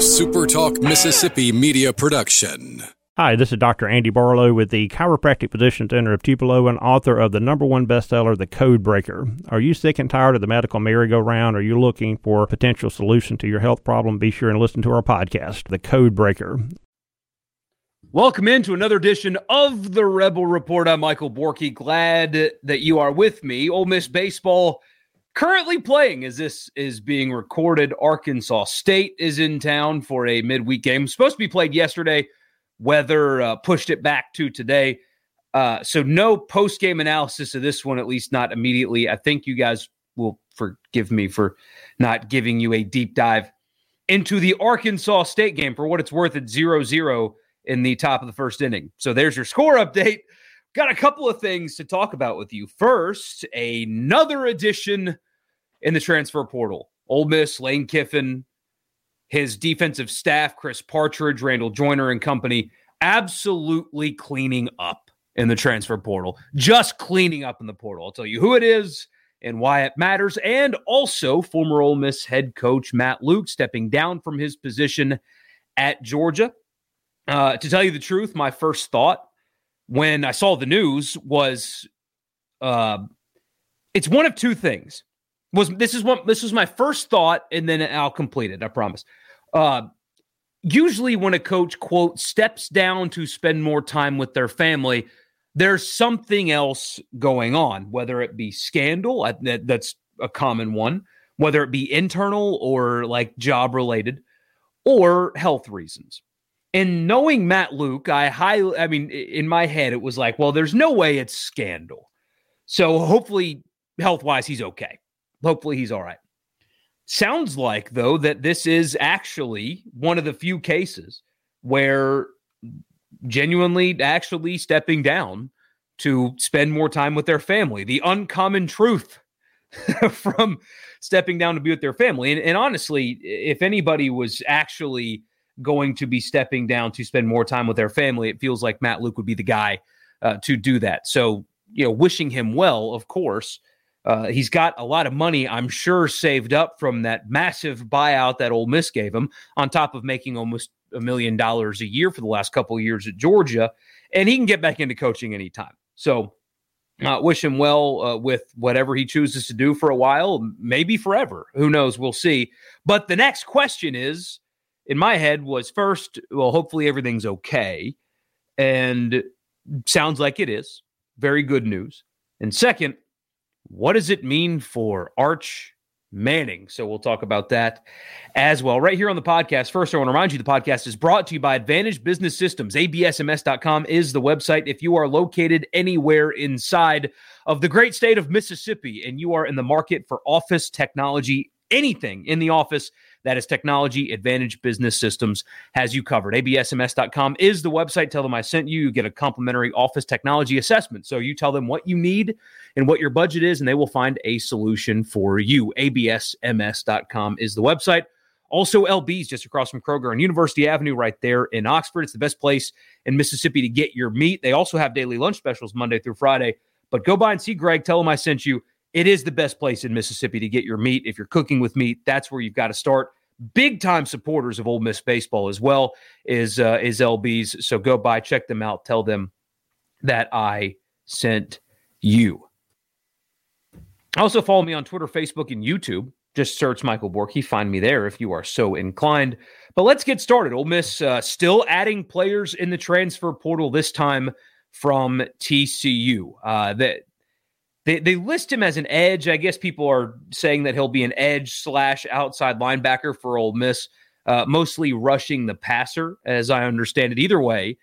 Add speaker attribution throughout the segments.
Speaker 1: SuperTalk Mississippi media production.
Speaker 2: Hi, this is Dr. Andy Barlow with the Chiropractic Physician Center of Tupelo and author of the number one bestseller, The Code Breaker. Are you sick and tired of the medical merry-go-round? Are you looking for a potential solution to your health problem? Be sure and listen to our podcast, The Code Breaker.
Speaker 3: Welcome into another edition of the Rebel Report. I'm Michael Borky. Glad that you are with me. Ole Miss baseball currently playing as this is being recorded. Arkansas State is in town for a midweek game. Supposed to be played yesterday. Weather uh, pushed it back to today. Uh, so no post game analysis of this one, at least not immediately. I think you guys will forgive me for not giving you a deep dive into the Arkansas State game. For what it's worth, at 0 0 in the top of the first inning. So there's your score update. Got a couple of things to talk about with you. First, another addition in the transfer portal. Ole Miss, Lane Kiffin, his defensive staff, Chris Partridge, Randall Joyner, and company, absolutely cleaning up in the transfer portal. Just cleaning up in the portal. I'll tell you who it is and why it matters. And also, former Ole Miss head coach Matt Luke stepping down from his position at Georgia. Uh, to tell you the truth, my first thought when I saw the news was uh, it's one of two things. Was this is what this was my first thought, and then I'll complete it. I promise. Uh, usually, when a coach quote steps down to spend more time with their family, there's something else going on, whether it be scandal, that, that's a common one, whether it be internal or like job related, or health reasons. And knowing Matt Luke, I highly, I mean, in my head, it was like, well, there's no way it's scandal. So hopefully, health wise, he's okay. Hopefully, he's all right. Sounds like, though, that this is actually one of the few cases where genuinely actually stepping down to spend more time with their family. The uncommon truth from stepping down to be with their family. And, and honestly, if anybody was actually going to be stepping down to spend more time with their family, it feels like Matt Luke would be the guy uh, to do that. So, you know, wishing him well, of course. Uh, he's got a lot of money, I'm sure, saved up from that massive buyout that Ole Miss gave him, on top of making almost a million dollars a year for the last couple of years at Georgia, and he can get back into coaching anytime. So, uh, wish him well uh, with whatever he chooses to do for a while, maybe forever. Who knows? We'll see. But the next question is in my head was first, well, hopefully everything's okay. And sounds like it is. Very good news. And second, what does it mean for Arch Manning? So we'll talk about that as well right here on the podcast. First, I want to remind you the podcast is brought to you by Advantage Business Systems. ABSMS.com is the website. If you are located anywhere inside of the great state of Mississippi and you are in the market for office technology, anything in the office, that is Technology Advantage Business Systems has you covered. ABSMS.com is the website. Tell them I sent you. You get a complimentary office technology assessment. So you tell them what you need and what your budget is, and they will find a solution for you. ABSMS.com is the website. Also, LB's just across from Kroger on University Avenue, right there in Oxford. It's the best place in Mississippi to get your meat. They also have daily lunch specials Monday through Friday. But go by and see Greg. Tell him I sent you it is the best place in Mississippi to get your meat. If you're cooking with meat, that's where you've got to start. Big time supporters of Ole Miss baseball as well is uh, is LB's. So go by, check them out, tell them that I sent you. Also follow me on Twitter, Facebook, and YouTube. Just search Michael Borky. Find me there if you are so inclined. But let's get started. Ole Miss uh, still adding players in the transfer portal. This time from TCU. Uh, that they, they list him as an edge. I guess people are saying that he'll be an edge slash outside linebacker for Ole Miss, uh, mostly rushing the passer, as I understand it. Either way,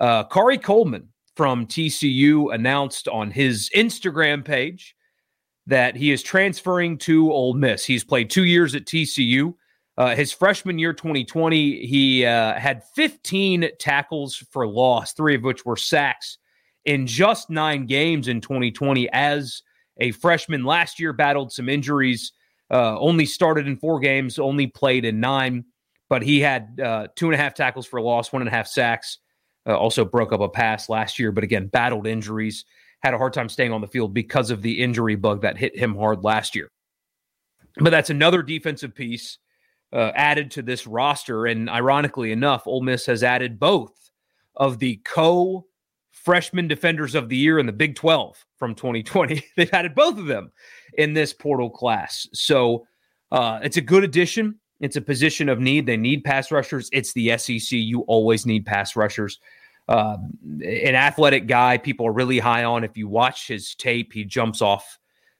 Speaker 3: uh, Khari Coleman from TCU announced on his Instagram page that he is transferring to Ole Miss. He's played two years at TCU. Uh, his freshman year, 2020, he uh, had 15 tackles for loss, three of which were sacks in just nine games in 2020 as a freshman. Last year, battled some injuries, uh, only started in four games, only played in nine, but he had uh, two and a half tackles for a loss, one and a half sacks. Uh, also broke up a pass last year, but again, battled injuries, had a hard time staying on the field because of the injury bug that hit him hard last year. But that's another defensive piece uh, added to this roster. And ironically enough, Ole Miss has added both of the co freshman defenders of the year in the Big 12 from 2020. They've added both of them in this portal class. So uh, it's a good addition. It's a position of need. They need pass rushers. It's the SEC. You always need pass rushers. Uh, an athletic guy, people are really high on. If you watch his tape, he jumps off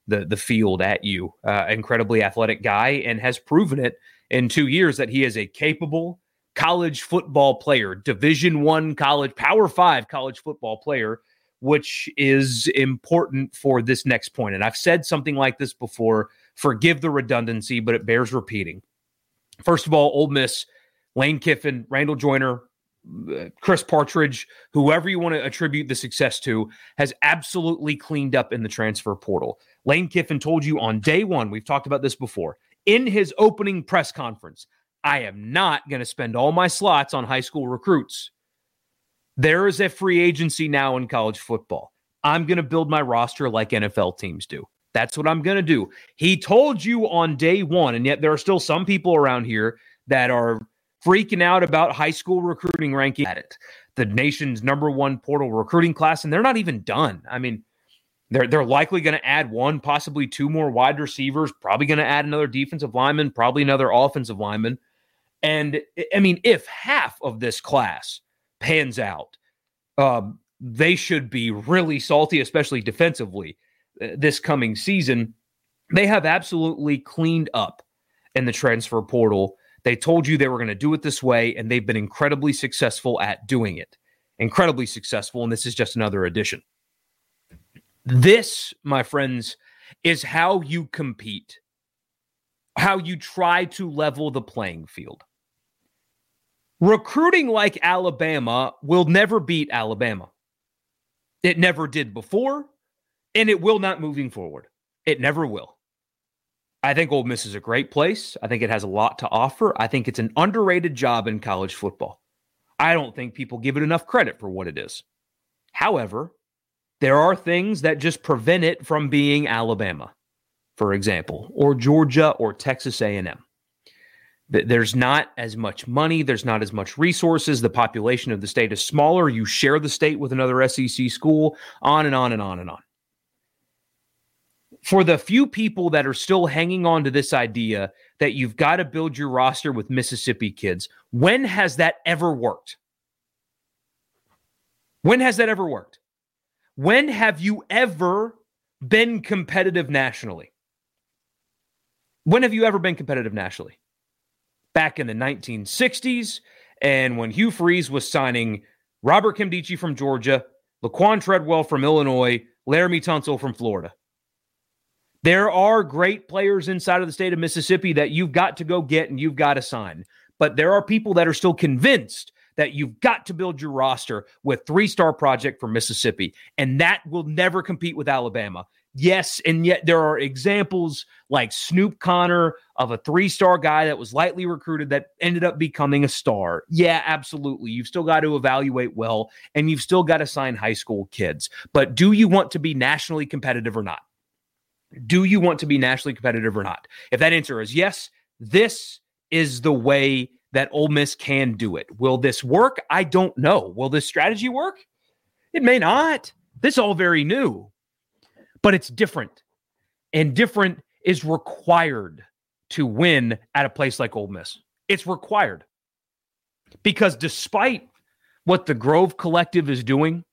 Speaker 3: the the field at you. Uh, incredibly athletic guy, and has proven it in two years that he is a capable college football player, Division One college, Power Five college football player, which is important for this next point. And I've said something like this before. Forgive the redundancy, but it bears repeating. First of all, Ole Miss, Lane Kiffin, Randall Joyner, uh, Chris Partridge, whoever you want to attribute the success to, has absolutely cleaned up in the transfer portal. Lane Kiffin told you on day one, we've talked about this before, in his opening press conference, I am not going to spend all my slots on high school recruits. There is a free agency now in college football. I'm going to build my roster like NFL teams do. That's what I'm going to do. He told you on day one, and yet there are still some people around here that are freaking out about high school recruiting ranking at it. The nation's number one portal recruiting class, and they're not even done. I mean, they're they're likely going to add one, possibly two more wide receivers, probably going to add another defensive lineman, probably another offensive lineman. And I mean, if half of this class pans out, um, they should be really salty, especially defensively, uh, this coming season. They have absolutely cleaned up in the transfer portal. They told you they were going to do it this way, and they've been incredibly successful at doing it. Incredibly successful. And this is just another addition. This, my friends, is how you compete, how you try to level the playing field. Recruiting like Alabama will never beat Alabama. It never did before, and it will not moving forward. It never will. I think Ole Miss is a great place. I think it has a lot to offer. I think it's an underrated job in college football. I don't think people give it enough credit for what it is. However, there are things that just prevent it from being Alabama, for example, or Georgia or Texas A&M. There's not as much money, there's not as much resources, the population of the state is smaller, you share the state with another SEC school, on and on and on and on. For the few people that are still hanging on to this idea that you've got to build your roster with Mississippi kids, when has that ever worked? When has that ever worked? When have you ever been competitive nationally? When have you ever been competitive nationally? Back in the 1960s, and when Hugh Freeze was signing Robert Nkemdiche from Georgia, Laquan Treadwell from Illinois, Laremy Tunsil from Florida. There are great players inside of the state of Mississippi that you've got to go get and you've got to sign. But there are people that are still convinced that you've got to build your roster with three star project for Mississippi, and that will never compete with Alabama. Yes, and yet there are examples like Snoop Conner of a three star guy that was lightly recruited that ended up becoming a star. Yeah, absolutely. You've still got to evaluate well, and you've still got to sign high school kids. But do you want to be nationally competitive or not? Do you want to be nationally competitive or not? If that answer is yes, this is the way that Ole Miss can do it. Will this work? I don't know. Will this strategy work? It may not. This is all very new, but it's different. And different is required to win at a place like Ole Miss. It's required. Because despite what the Grove Collective is doing,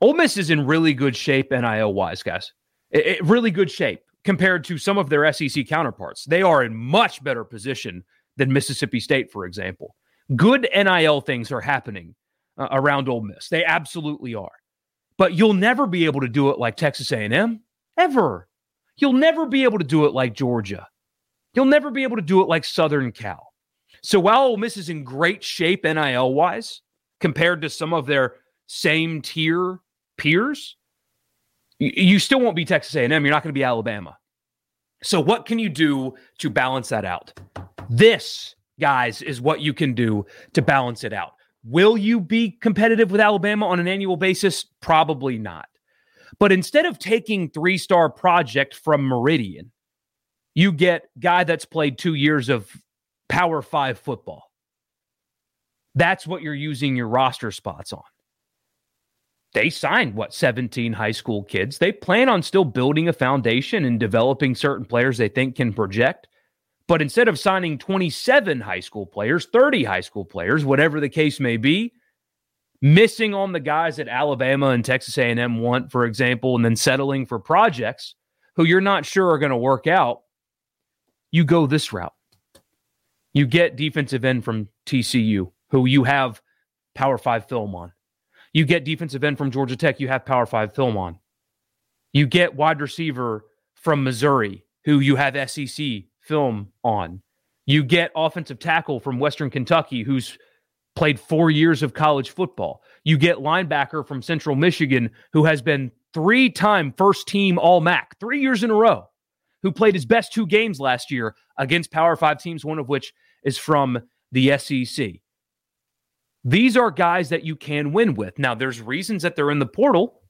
Speaker 3: Ole Miss is in really good shape NIL wise, guys. It, it, really good shape compared to some of their SEC counterparts. They are in much better position than Mississippi State, for example. Good NIL things are happening uh, around Ole Miss. They absolutely are. But you'll never be able to do it like Texas A&M ever. You'll never be able to do it like Georgia. You'll never be able to do it like Southern Cal. So while Ole Miss is in great shape NIL wise compared to some of their same tier peers, you still won't be Texas A&M. You're not going to be Alabama. So what can you do to balance that out? This, guys, is what you can do to balance it out. Will you be competitive with Alabama on an annual basis? Probably not. But instead of taking three star project from Meridian, you get guy that's played two years of Power Five football. That's what you're using your roster spots on. They signed what 17 high school kids. They plan on still building a foundation and developing certain players they think can project. But instead of signing 27 high school players, 30 high school players, whatever the case may be, missing on the guys that Alabama and Texas A&M want, for example, and then settling for projects who you're not sure are going to work out, you go this route. You get defensive end from TCU, who you have Power Five film on. You get defensive end from Georgia Tech, you have Power Five film on. You get wide receiver from Missouri, who you have SEC film on. You get offensive tackle from Western Kentucky, who's played four years of college football. You get linebacker from Central Michigan, who has been three time first team All MAC, three years in a row, who played his best two games last year against Power Five teams, one of which is from the SEC. These are guys that you can win with. Now, there's reasons that they're in the portal.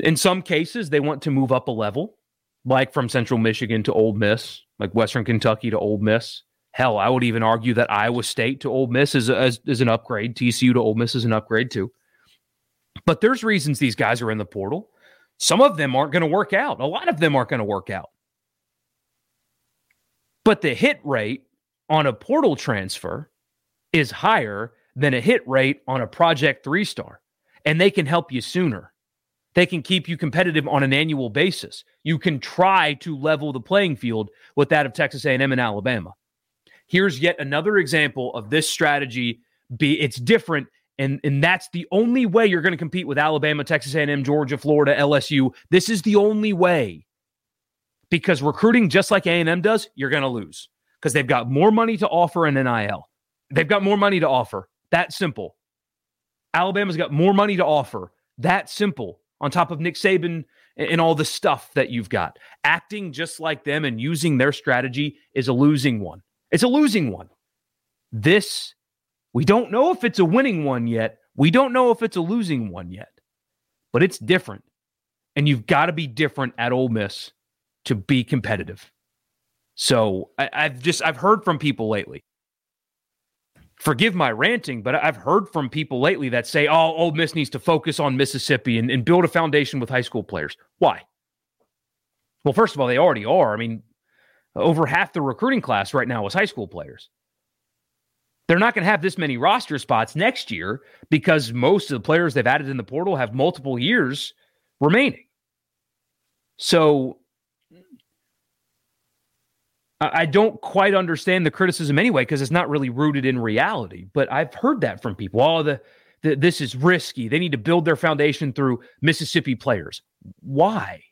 Speaker 3: In some cases, they want to move up a level, like from Central Michigan to Ole Miss, like Western Kentucky to Ole Miss. Hell, I would even argue that Iowa State to Ole Miss is, is, is an upgrade. TCU to Ole Miss is an upgrade too. But there's reasons these guys are in the portal. Some of them aren't going to work out. A lot of them aren't going to work out. But the hit rate on a portal transfer is higher than a hit rate on a project three star, and they can help you sooner. They can keep you competitive on an annual basis. You can try to level the playing field with that of Texas A&M and Alabama. Here's yet another example of this strategy. Be it's different, and and that's the only way you're going to compete with Alabama, Texas A&M, Georgia, Florida, LSU. This is the only way because recruiting, just like A&M does, you're going to lose because they've got more money to offer in NIL. They've got more money to offer. That simple. Alabama's got more money to offer. That simple. On top of Nick Saban and all the stuff that you've got. Acting just like them and using their strategy is a losing one. It's a losing one. This, we don't know if it's a winning one yet. We don't know if it's a losing one yet, but it's different. And you've got to be different at Ole Miss to be competitive. So I, have just I've heard from people lately forgive my ranting, but I've heard from people lately that say, oh, Ole Miss needs to focus on Mississippi and, and build a foundation with high school players. Why? Well, first of all, they already are. I mean, over half the recruiting class right now is high school players. They're not going to have this many roster spots next year because most of the players they've added in the portal have multiple years remaining. So I don't quite understand the criticism anyway because it's not really rooted in reality. But I've heard that from people. Oh, the, the this is risky. They need to build their foundation through Mississippi players. Why?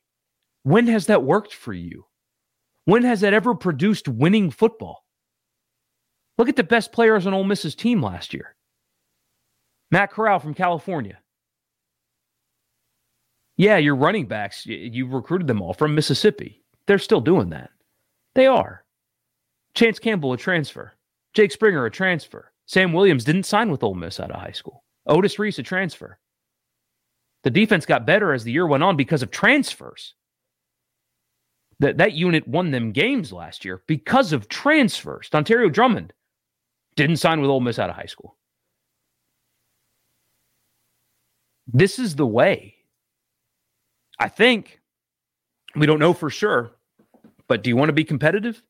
Speaker 3: When has that worked for you? When has that ever produced winning football? Look at the best players on Ole Miss's team last year. Matt Corral from California. Yeah, your running backs, you recruited them all from Mississippi. They're still doing that. They are. Chance Campbell, a transfer. Jake Springer, a transfer. Sam Williams didn't sign with Ole Miss out of high school. Otis Reese, a transfer. The defense got better as the year went on because of transfers. That that unit won them games last year because of transfers. Ontario Drummond didn't sign with Ole Miss out of high school. This is the way. I think we don't know for sure, but do you want to be competitive?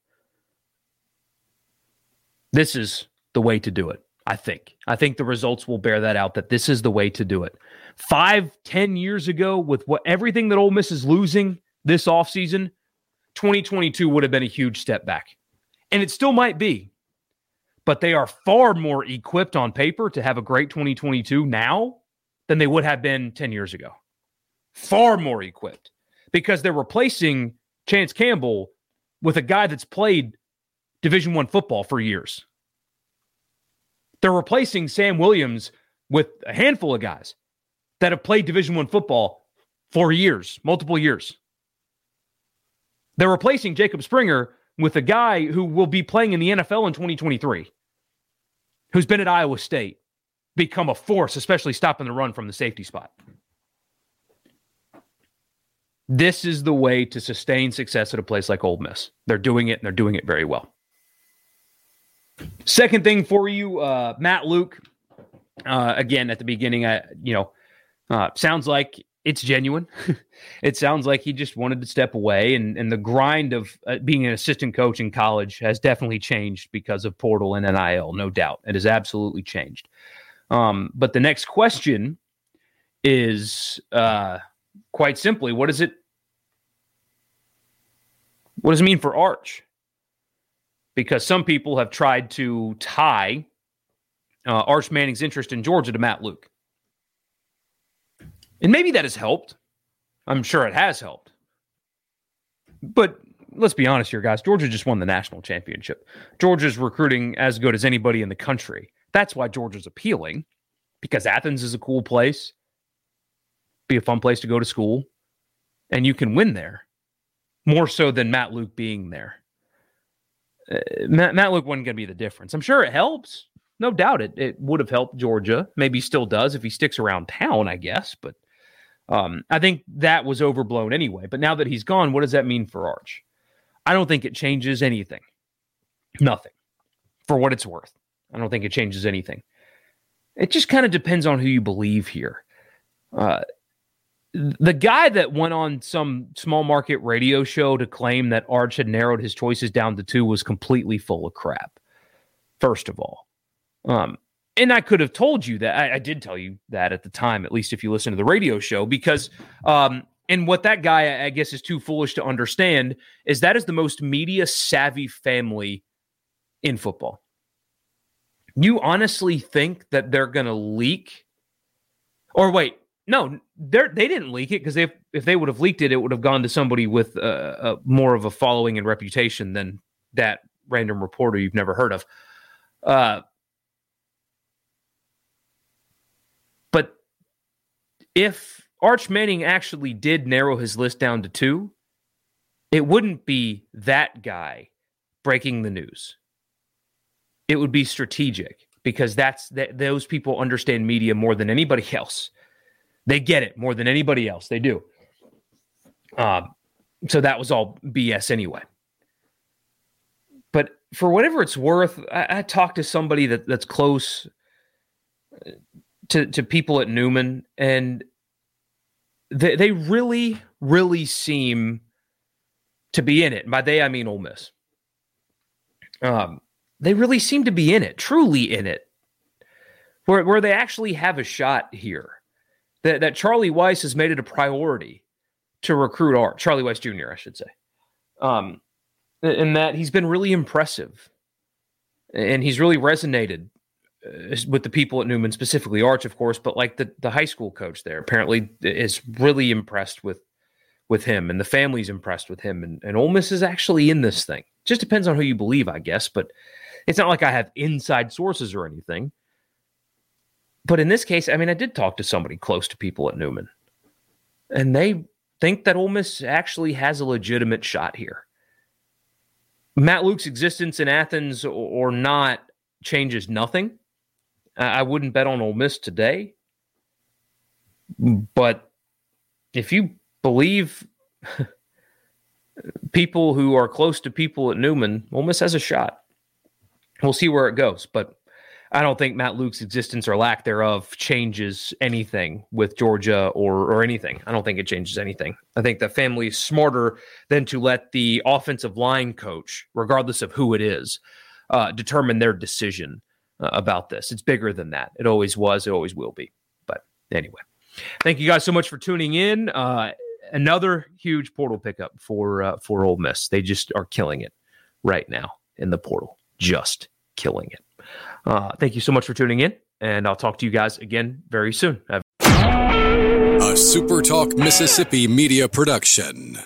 Speaker 3: This is the way to do it. I think. I think the results will bear that out that this is the way to do it. Five, ten years ago, with what everything that Ole Miss is losing this offseason, 2022 would have been a huge step back. And it still might be. But they are far more equipped on paper to have a great 2022 now than they would have been 10 years ago. Far more equipped because they're replacing Chance Campbell with a guy that's played Division 1 football for years. They're replacing Sam Williams with a handful of guys that have played Division 1 football for years, multiple years. They're replacing Jacob Springer with a guy who will be playing in the NFL in 2023, who's been at Iowa State, become a force, especially stopping the run from the safety spot. This is the way to sustain success at a place like Ole Miss. They're doing it and they're doing it very well. Second thing for you, uh, Matt Luke. Uh, again, at the beginning, I you know, uh, sounds like it's genuine. it sounds like he just wanted to step away, and and the grind of uh, being an assistant coach in college has definitely changed because of portal and NIL, no doubt. It has absolutely changed. Um, but the next question is uh, quite simply, what does it what does it mean for Arch? Because some people have tried to tie uh, Arch Manning's interest in Georgia to Matt Luke. And maybe that has helped. I'm sure it has helped. But let's be honest here, guys. Georgia just won the national championship. Georgia's recruiting as good as anybody in the country. That's why Georgia's appealing because Athens is a cool place, be a fun place to go to school, and you can win there more so than Matt Luke being there. Uh, Matt, Matt Luke wasn't going to be the difference. I'm sure it helps. No doubt it, it would have helped Georgia. Maybe still does if he sticks around town, I guess. But um, I think that was overblown anyway. But now that he's gone, what does that mean for Arch? I don't think it changes anything. Nothing. For what it's worth. I don't think it changes anything. It just kind of depends on who you believe here. Uh, the guy that went on some small market radio show to claim that Arch had narrowed his choices down to two was completely full of crap. First of all, um, and I could have told you that I, I, did tell you that at the time, at least if you listen to the radio show, because um, and what that guy I guess is too foolish to understand is that is the most media savvy family in football. You honestly think that they're going to leak? Or wait, no, they they didn't leak it because if if they would have leaked it, it would have gone to somebody with a, a more of a following and reputation than that random reporter you've never heard of. Uh, but if Arch Manning actually did narrow his list down to two, it wouldn't be that guy breaking the news. It would be strategic because that's that those people understand media more than anybody else. They get it more than anybody else. They do. Um, so that was all BS anyway. But for whatever it's worth, I, I talked to somebody that, that's close uh, to, to people at Newman, and they, they really, really seem to be in it. And by they, I mean Ole Miss. Um, they really seem to be in it, truly in it, where, where they actually have a shot here that, that Charlie Weis has made it a priority to recruit Arch, Charlie Weis Jr., I should say. Um, and that he's been really impressive and he's really resonated uh, with the people at Newman, specifically Arch, of course, but like the, the high school coach there apparently is really impressed with with him and the family's impressed with him and, and Ole Miss is actually in this thing. Just depends on who you believe, I guess, but it's not like I have inside sources or anything. But in this case, I mean, I did talk to somebody close to people at Newman, and they think that Ole Miss actually has a legitimate shot here. Matt Luke's existence in Athens or not changes nothing. I wouldn't bet on Ole Miss today, but if you believe people who are close to people at Newman, Ole Miss has a shot. We'll see where it goes, but I don't think Matt Luke's existence or lack thereof changes anything with Georgia or or anything. I don't think it changes anything. I think the family is smarter than to let the offensive line coach, regardless of who it is, uh, determine their decision uh, about this. It's bigger than that. It always was. It always will be. But anyway, thank you guys so much for tuning in. Uh, another huge portal pickup for uh, for Ole Miss. They just are killing it right now in the portal. Just killing it. Uh, thank you so much for tuning in, and I'll talk to you guys again very soon. Have-
Speaker 1: a Super Talk Mississippi media production.